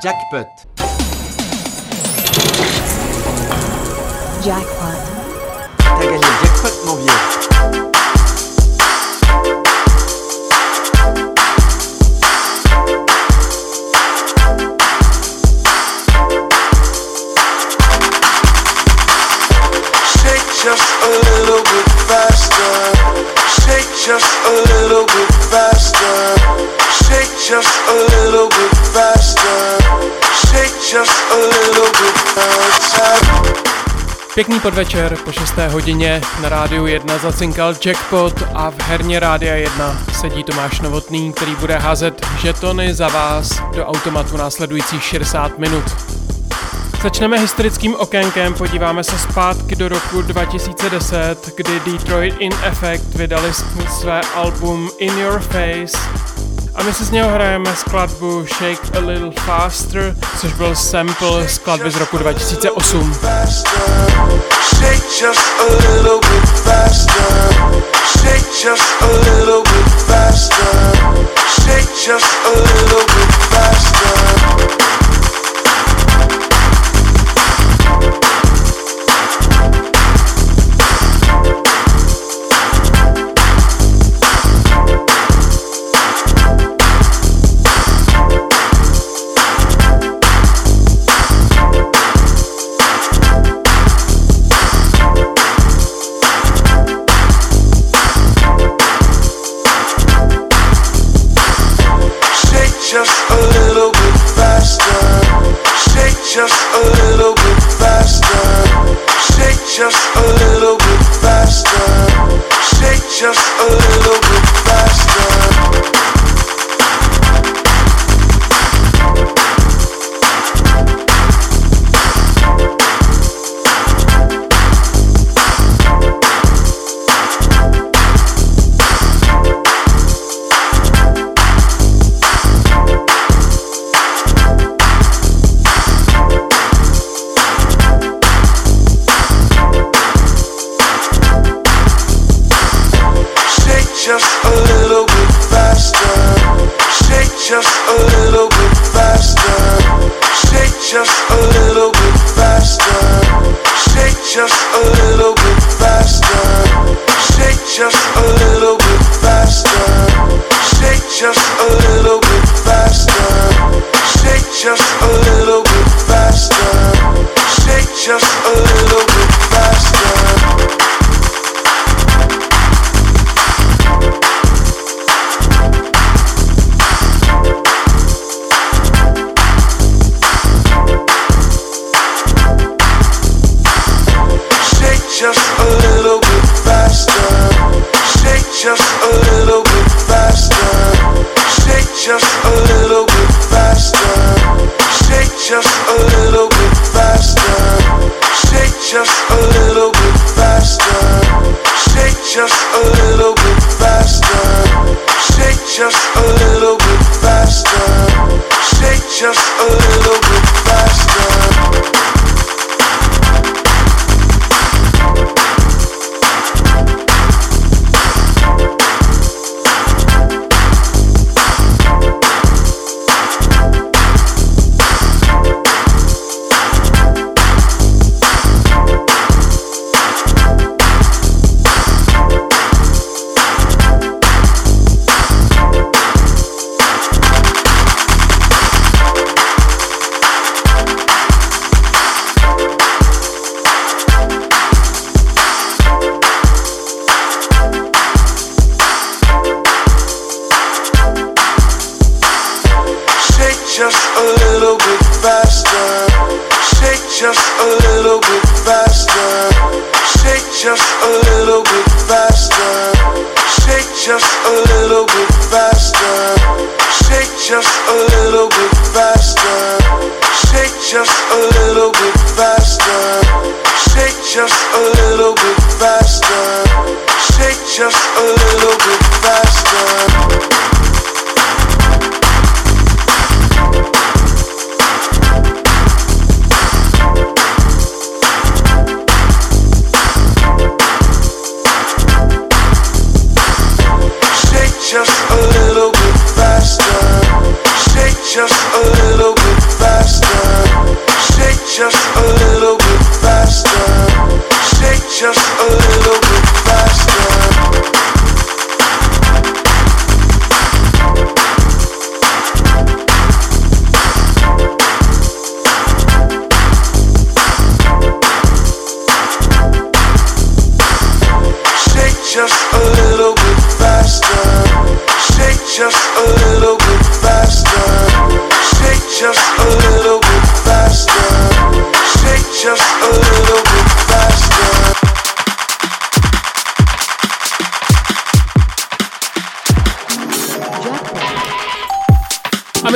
Jackpot. Jackpot. T'as gagné jackpot, mon vieux. just a little bit faster. Shake just a little bit faster. Shake just a Pěkný podvečer, po 6. hodině na rádiu 1 zacinkal jackpot a v herně rádia 1 sedí Tomáš Novotný, který bude házet žetony za vás do automatu následujících 60 minut. Začneme historickým okénkem, podíváme se zpátky do roku 2010, kdy Detroit in Effect vydali své album In Your Face a my si z něho hrajeme skladbu Shake a Little Faster, což byl sample skladby z roku 2008. just a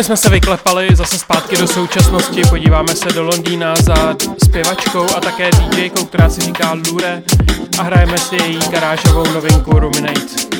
My jsme se vyklepali zase zpátky do současnosti, podíváme se do Londýna za zpěvačkou a také DJkou, která si říká Lure a hrajeme si její garážovou novinku Ruminate.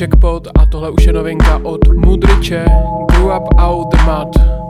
Jackpot a tohle už je novinka od Mudriče Grew Up Out the Mud.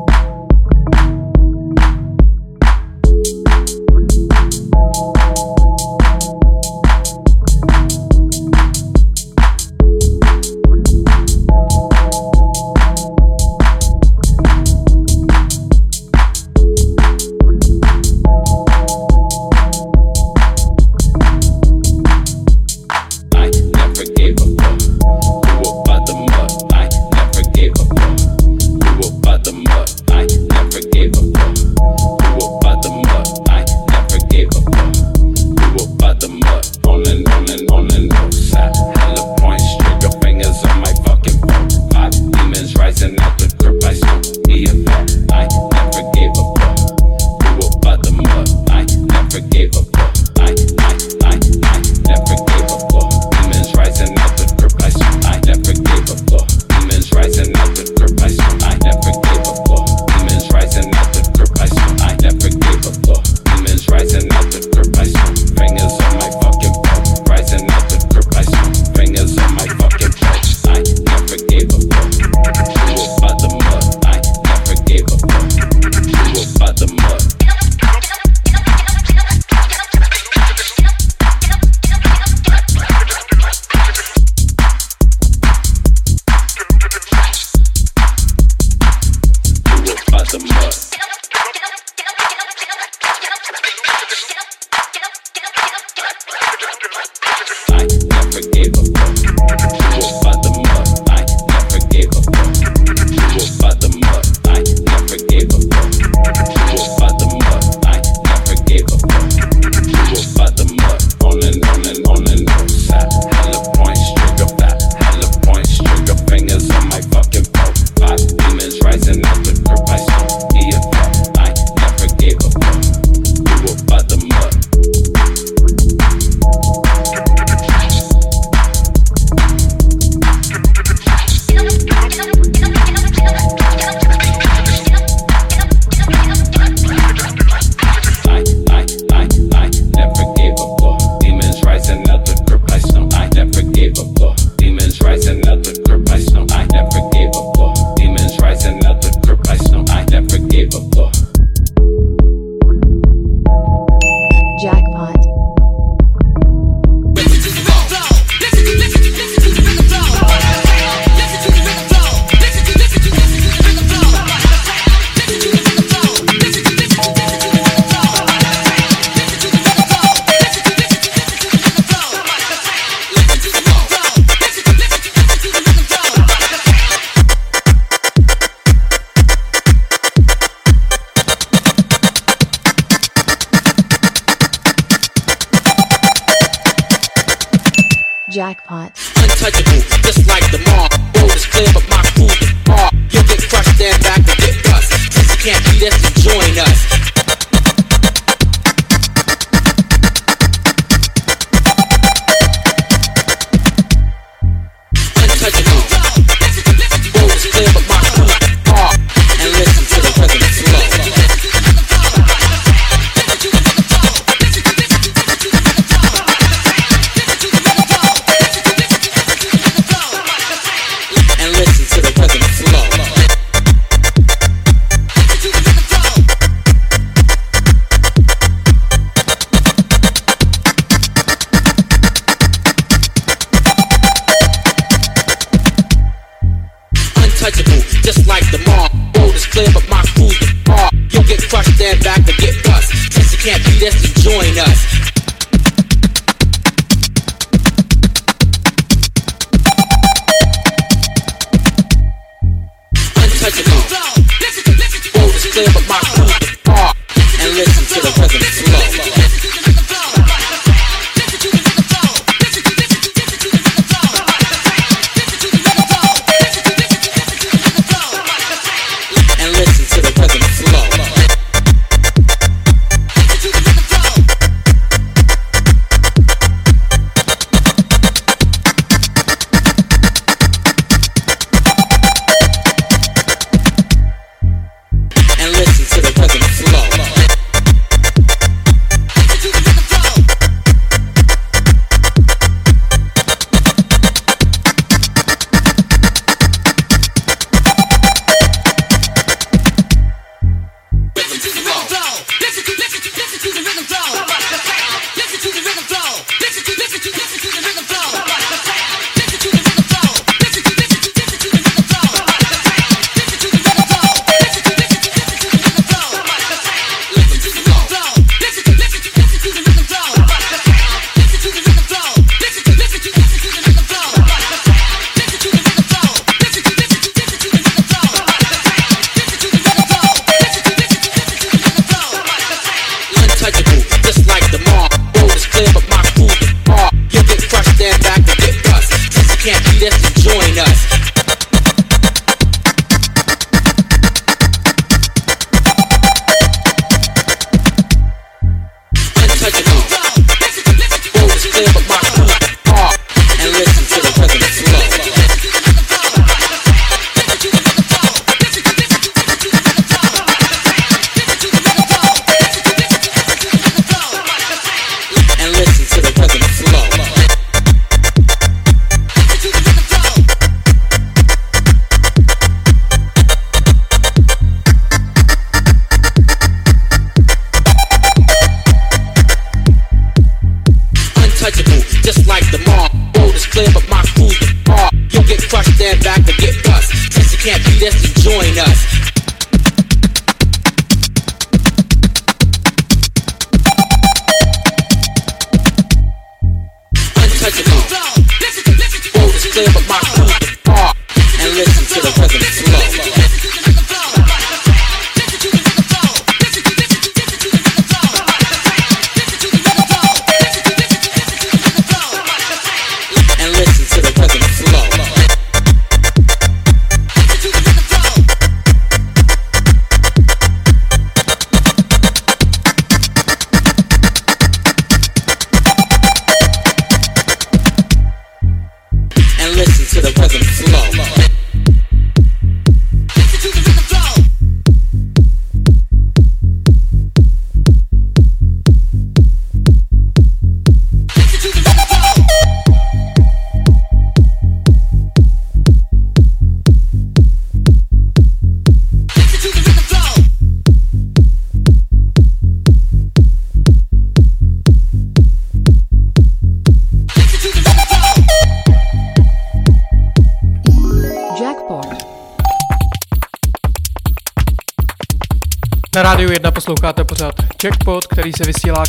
jackpot. Untouchable, just like the mall. Road is clear, but my crew is hard. You'll get crushed, stand back, and get bust. Since you can't beat us, join us.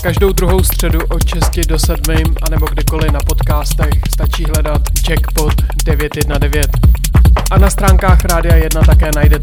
Každou druhou středu od 6 do 7, anebo kdykoliv na podcastech stačí hledat Jackpot 919. A na stránkách Rádia 1 také najdete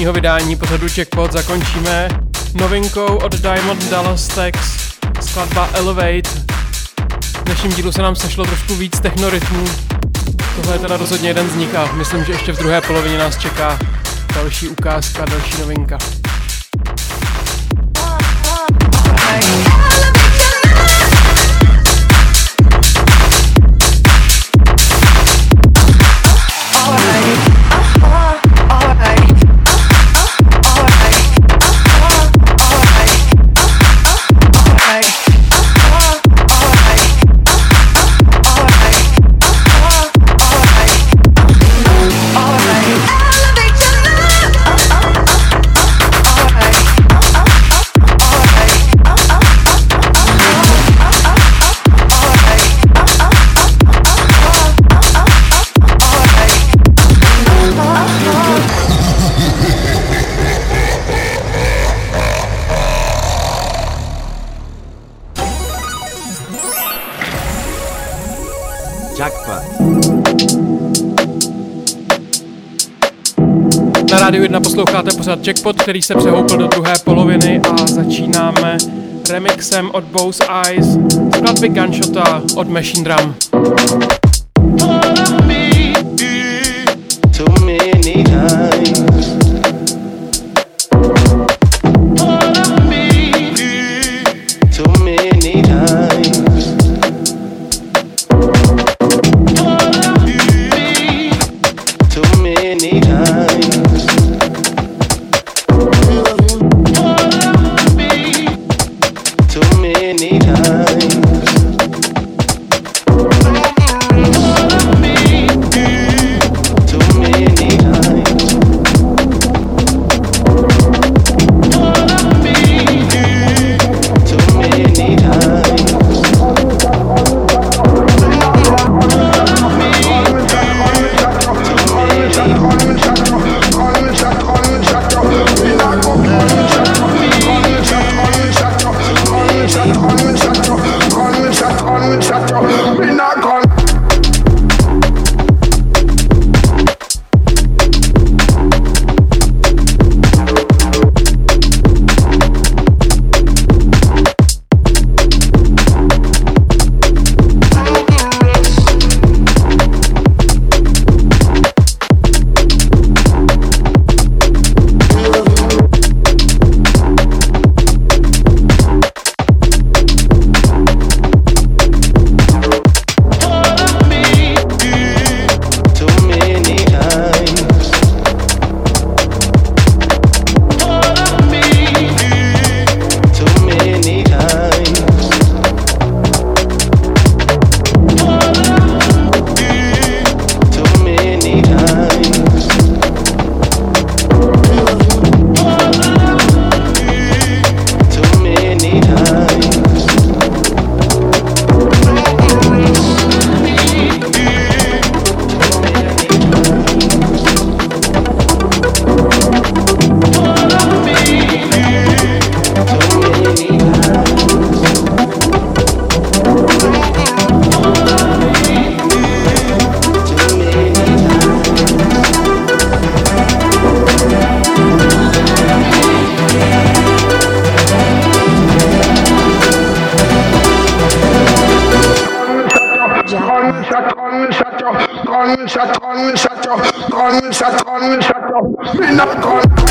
dnešního vydání pořadu Jackpot zakončíme novinkou od Diamond Dallas Tex, skladba Elevate. V dnešním dílu se nám sešlo trošku víc technorytmů. Tohle je teda rozhodně jeden z nich a myslím, že ještě v druhé polovině nás čeká další ukázka, další novinka. Pořád Jackpot, který se přehoupil do druhé poloviny a začínáme remixem od Bose Eyes skladby Gunshota od Machine Drum. shut on, shut up, on, shut on, shut up, on, shut on, shut up, me not gone.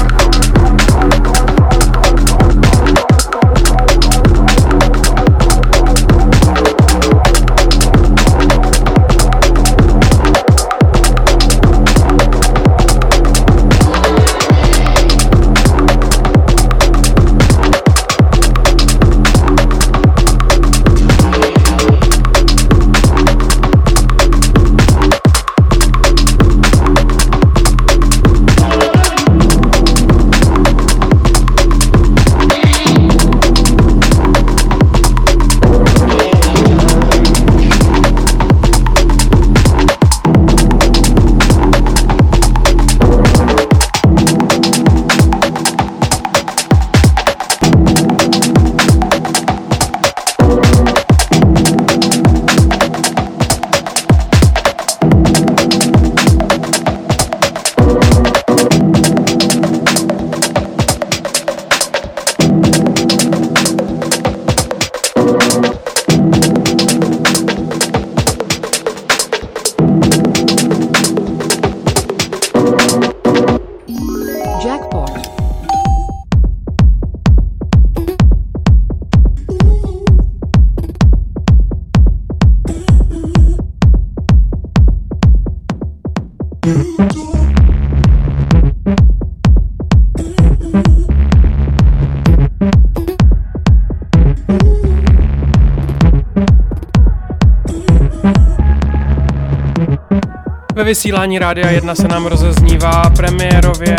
Ve vysílání Rádia 1 se nám rozeznívá premiérově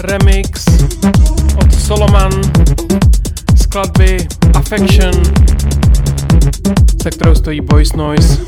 remix od Soloman skladby Affection, se kterou stojí Voice Noise.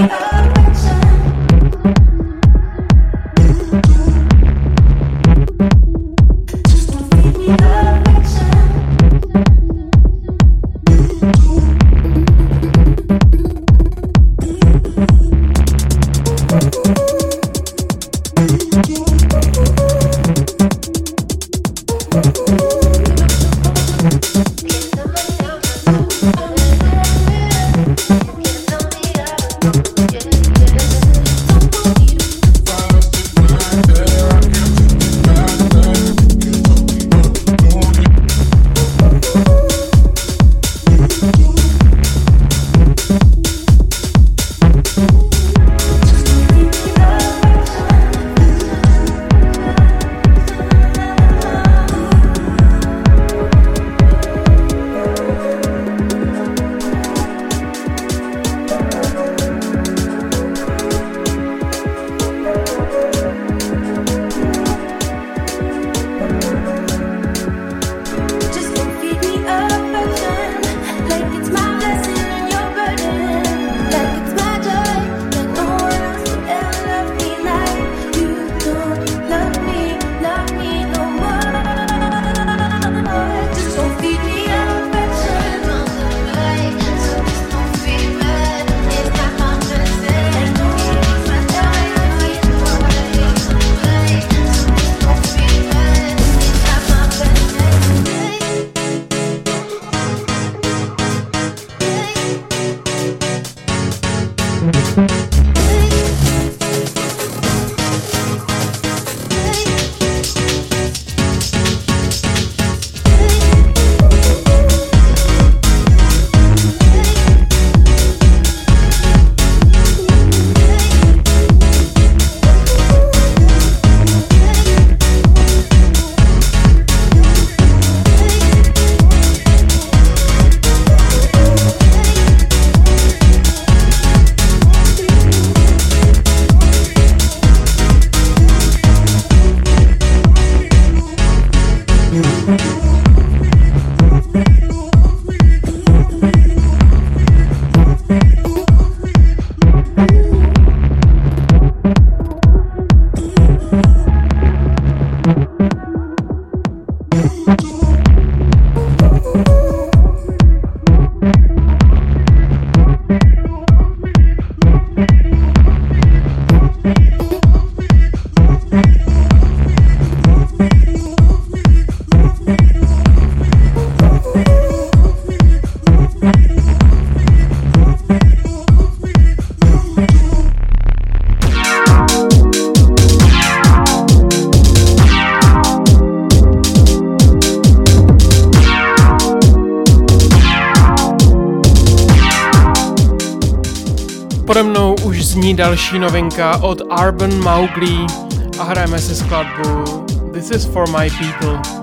Yeah. Další novinka od Urban Mowgli a hrajeme si skladbu This is for my people.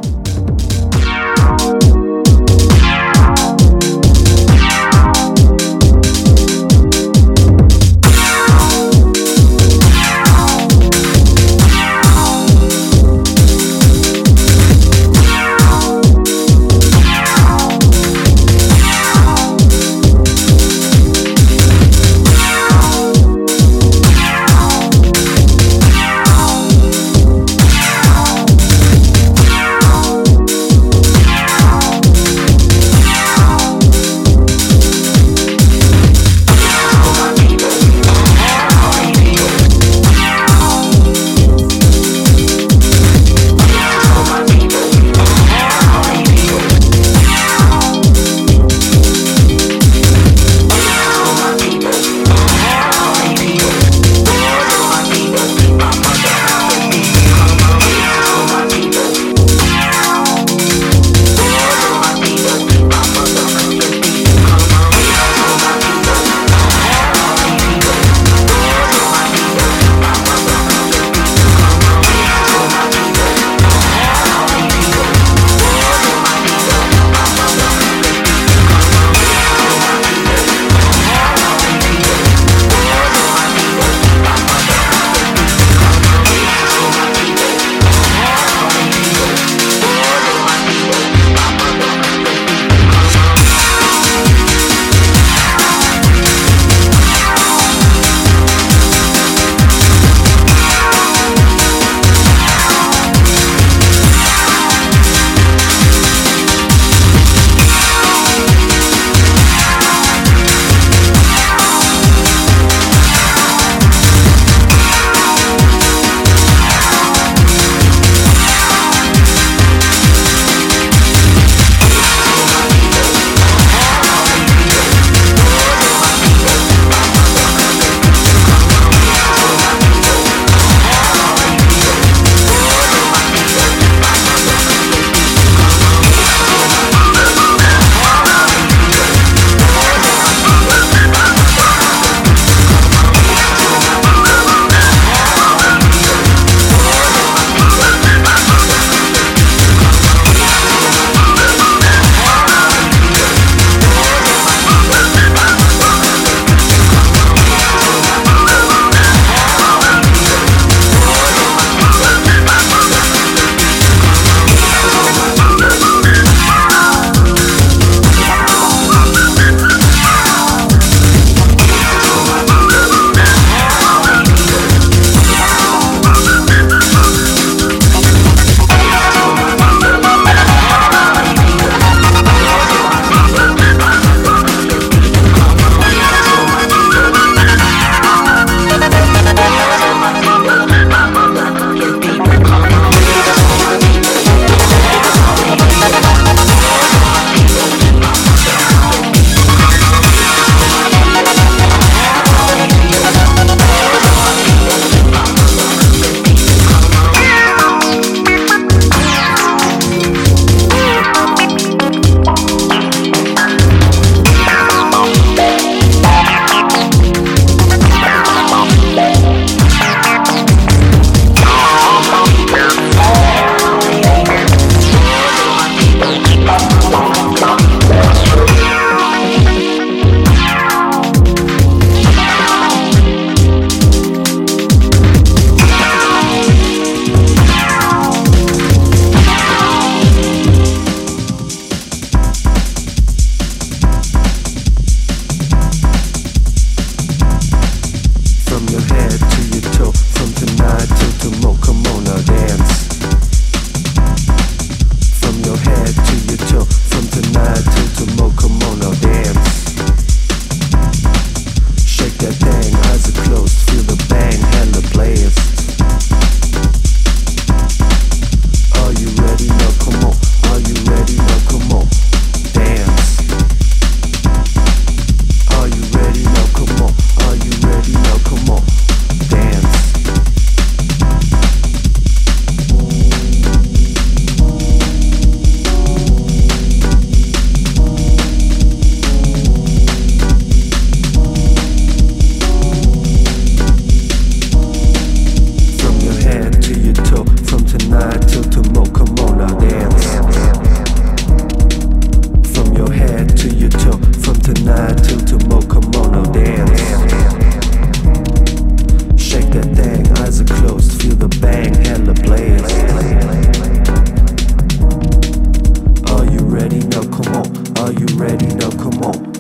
you ready? Now come on,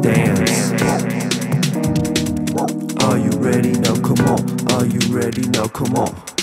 dance. Are you ready? Now come on. Are you ready? Now come on.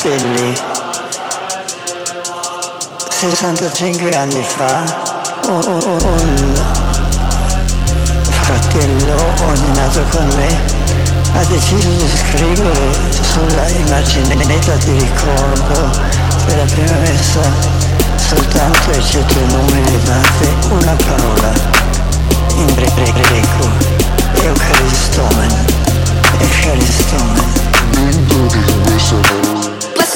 Fratelli, 65 anni fa un, un, un fratello ordinato con me ha deciso di scrivere sulla immaginetta di ricordo della prima messa soltanto eccetto i numeri date una parola in greco Eucharistomen Eucharistomen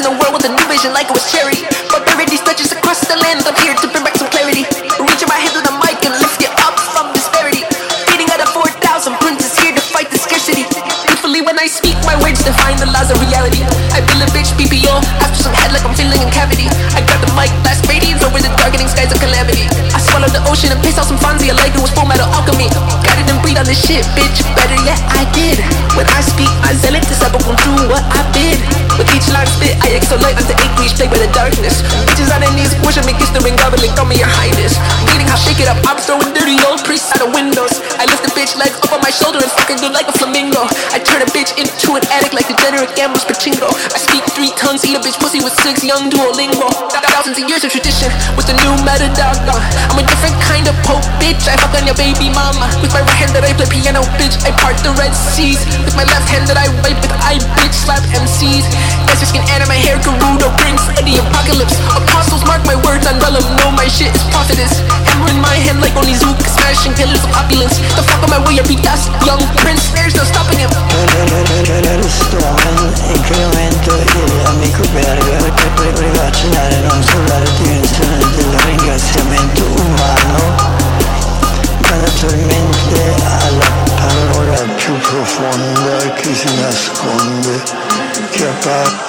the world with a new vision like it was cherry. Prosperity stretches across the land. I'm here to bring back some clarity. Reaching my hand to the mic and lift it up from disparity. Beating out of 4,000 princes here to fight the scarcity. Truthfully, when I speak, my words define the laws of reality. I feel a bitch PPO after some head like I'm feeling a cavity. I grab the mic, blast radiance over the darkening skies of calamity. I swallow the ocean and piss out some Fonzie like it was full metal alchemy. Got it and breathe on this shit, bitch. Better yet, I did. When I speak, I zealot step up through what I bid. With each line spit, I exolate unto anguish, plagued by the darkness. Bitches on their knees, worship me, kiss the ring, gobbling, call me your highness. Meaning how shake it up, I'm throwing dirty old priests out of windows. I lift the bitch leg up on my shoulder and fucking good like a flamingo. I turn a bitch into an addict like degenerate gamblers pachinko. I speak three tongues, eat a bitch pussy with six young Duolingo. Thousands of years of tradition with the new meta dog. I'm a different kind of pope, bitch. I fuck on your baby mama. With my right hand that I play piano, bitch. I part the Red Seas. With my left hand that I wipe with I bitch slap MCs. Your skin anime hair, Garuda brings the apocalypse. Apostles mark my words on vellum, know my shit is prophetess. Hammer in my hand like only Zook, smashing pillars of opulence. The fuck on my way, I be dust, young prince. There's no stopping him. amico belga per rivaccinare non solo la dimensione del ringraziamento umano ma naturalmente alla parola più profonda che si nasconde che appare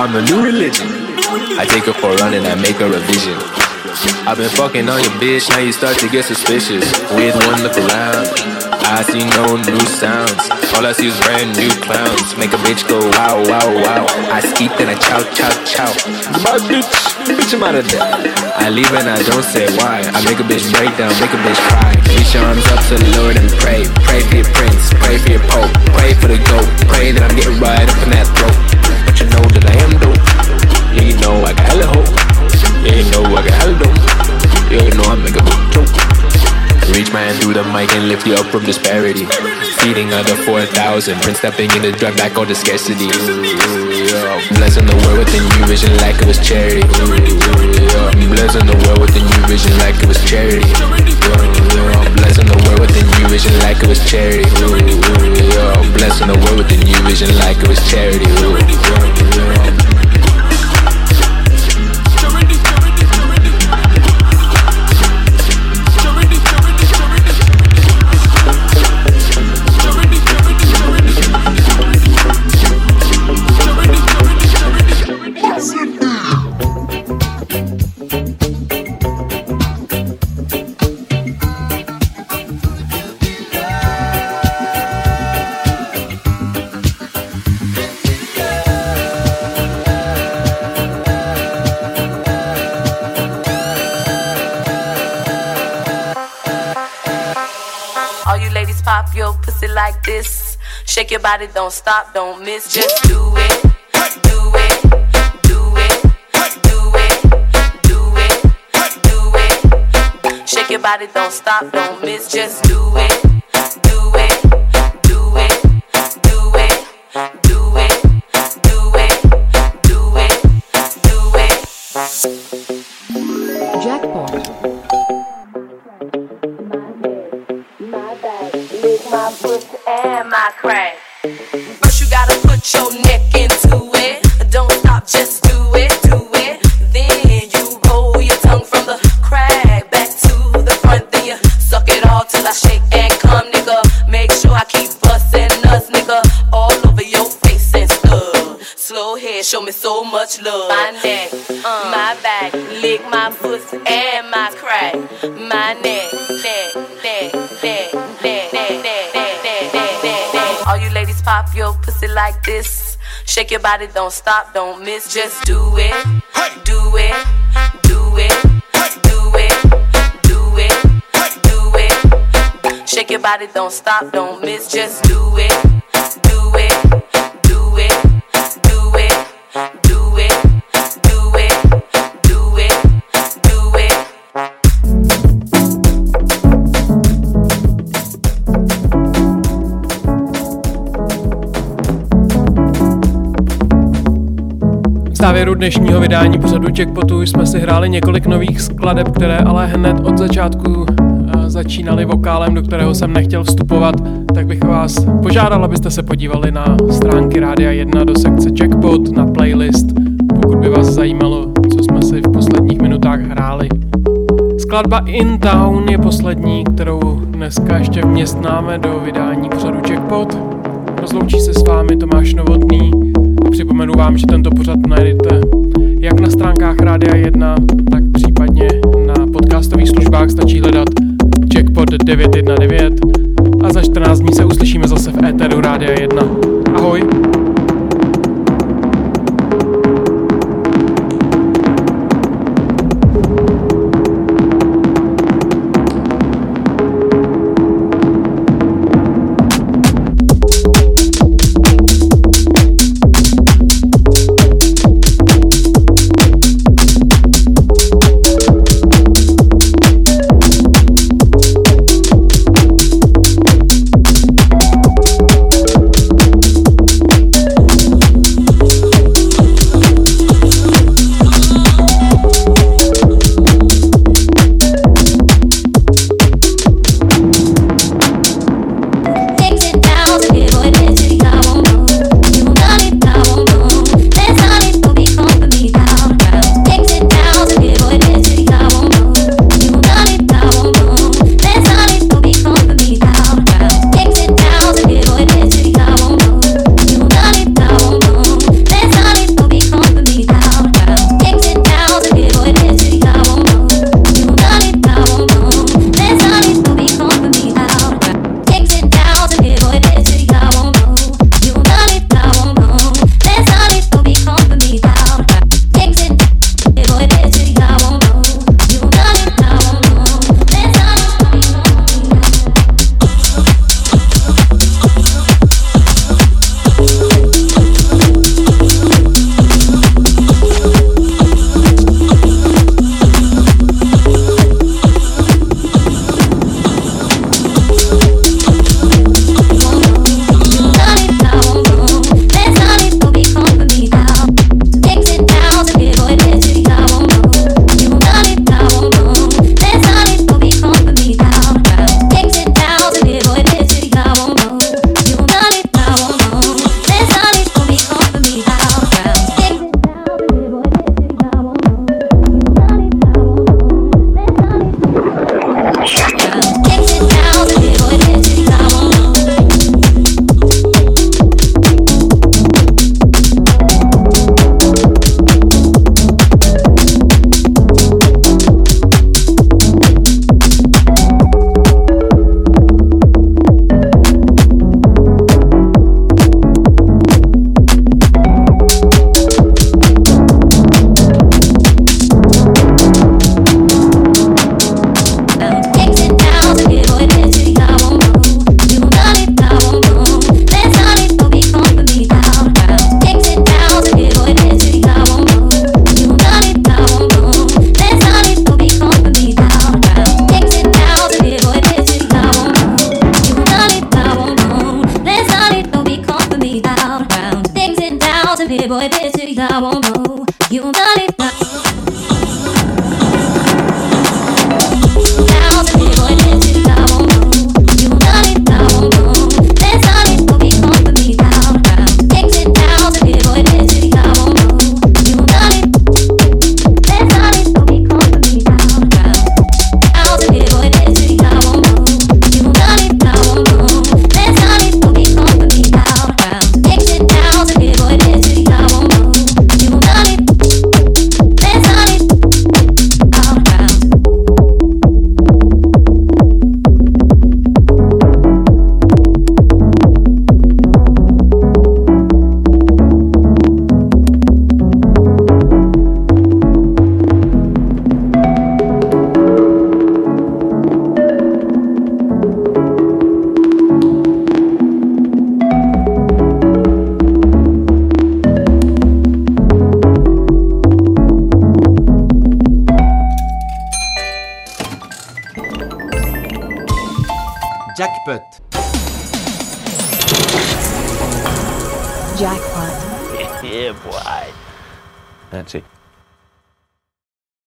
I'm a new religion. I take her for a run and I make her a vision. I've been fucking on your bitch, now you start to get suspicious. With one look around. I see no new sounds. All I see is brand new clowns. Make a bitch go wow, wow, wow. I eat and I chow, chow, chow. My bitch, bitch, I'm out of there. I leave and I don't say why. I make a bitch break down, make a bitch cry. Reach your arms up to the Lord and pray. Pray for your prince, pray for your pope, pray for the goat. Pray that I'm getting right up in that throat. Know that I am dope. Yeah, you know I got hella hope. Yeah, you know I got hella dope. Yeah, you know I make a good joke. Reach my hand through the mic and lift you up from disparity. Feeding under 4,000, Prince stepping in to drive back all the scarcity. Blessing the world with a new vision like it was charity. Blessing the world with a new vision like it was charity. Blessing the world with a new vision like it was charity. Blessing the world with a new vision like it was charity. Shake your body, don't stop, don't miss, just do it. Do it, do it, do it, do it, do it. Shake your body, don't stop, don't miss, just do it. First, you gotta put your neck into pop your pussy like this. Shake your body, don't stop, don't miss, just do it. Do it, do it, do it, do it, do it. Shake your body, don't stop, don't miss, just do it. Závěru dnešního vydání pořadu Jackpotu jsme si hráli několik nových skladeb, které ale hned od začátku eh, začínaly vokálem, do kterého jsem nechtěl vstupovat, tak bych vás požádal, abyste se podívali na stránky Rádia 1 do sekce Jackpot, na playlist, pokud by vás zajímalo, co jsme si v posledních minutách hráli. Skladba In Town je poslední, kterou dneska ještě vměstnáme do vydání pořadu Jackpot. Rozloučí se s vámi Tomáš Novotný připomenu vám, že tento pořad najdete jak na stránkách Rádia 1, tak případně na podcastových službách stačí hledat Jackpot 919 a za 14 dní se uslyšíme zase v éteru Rádia 1. Ahoj!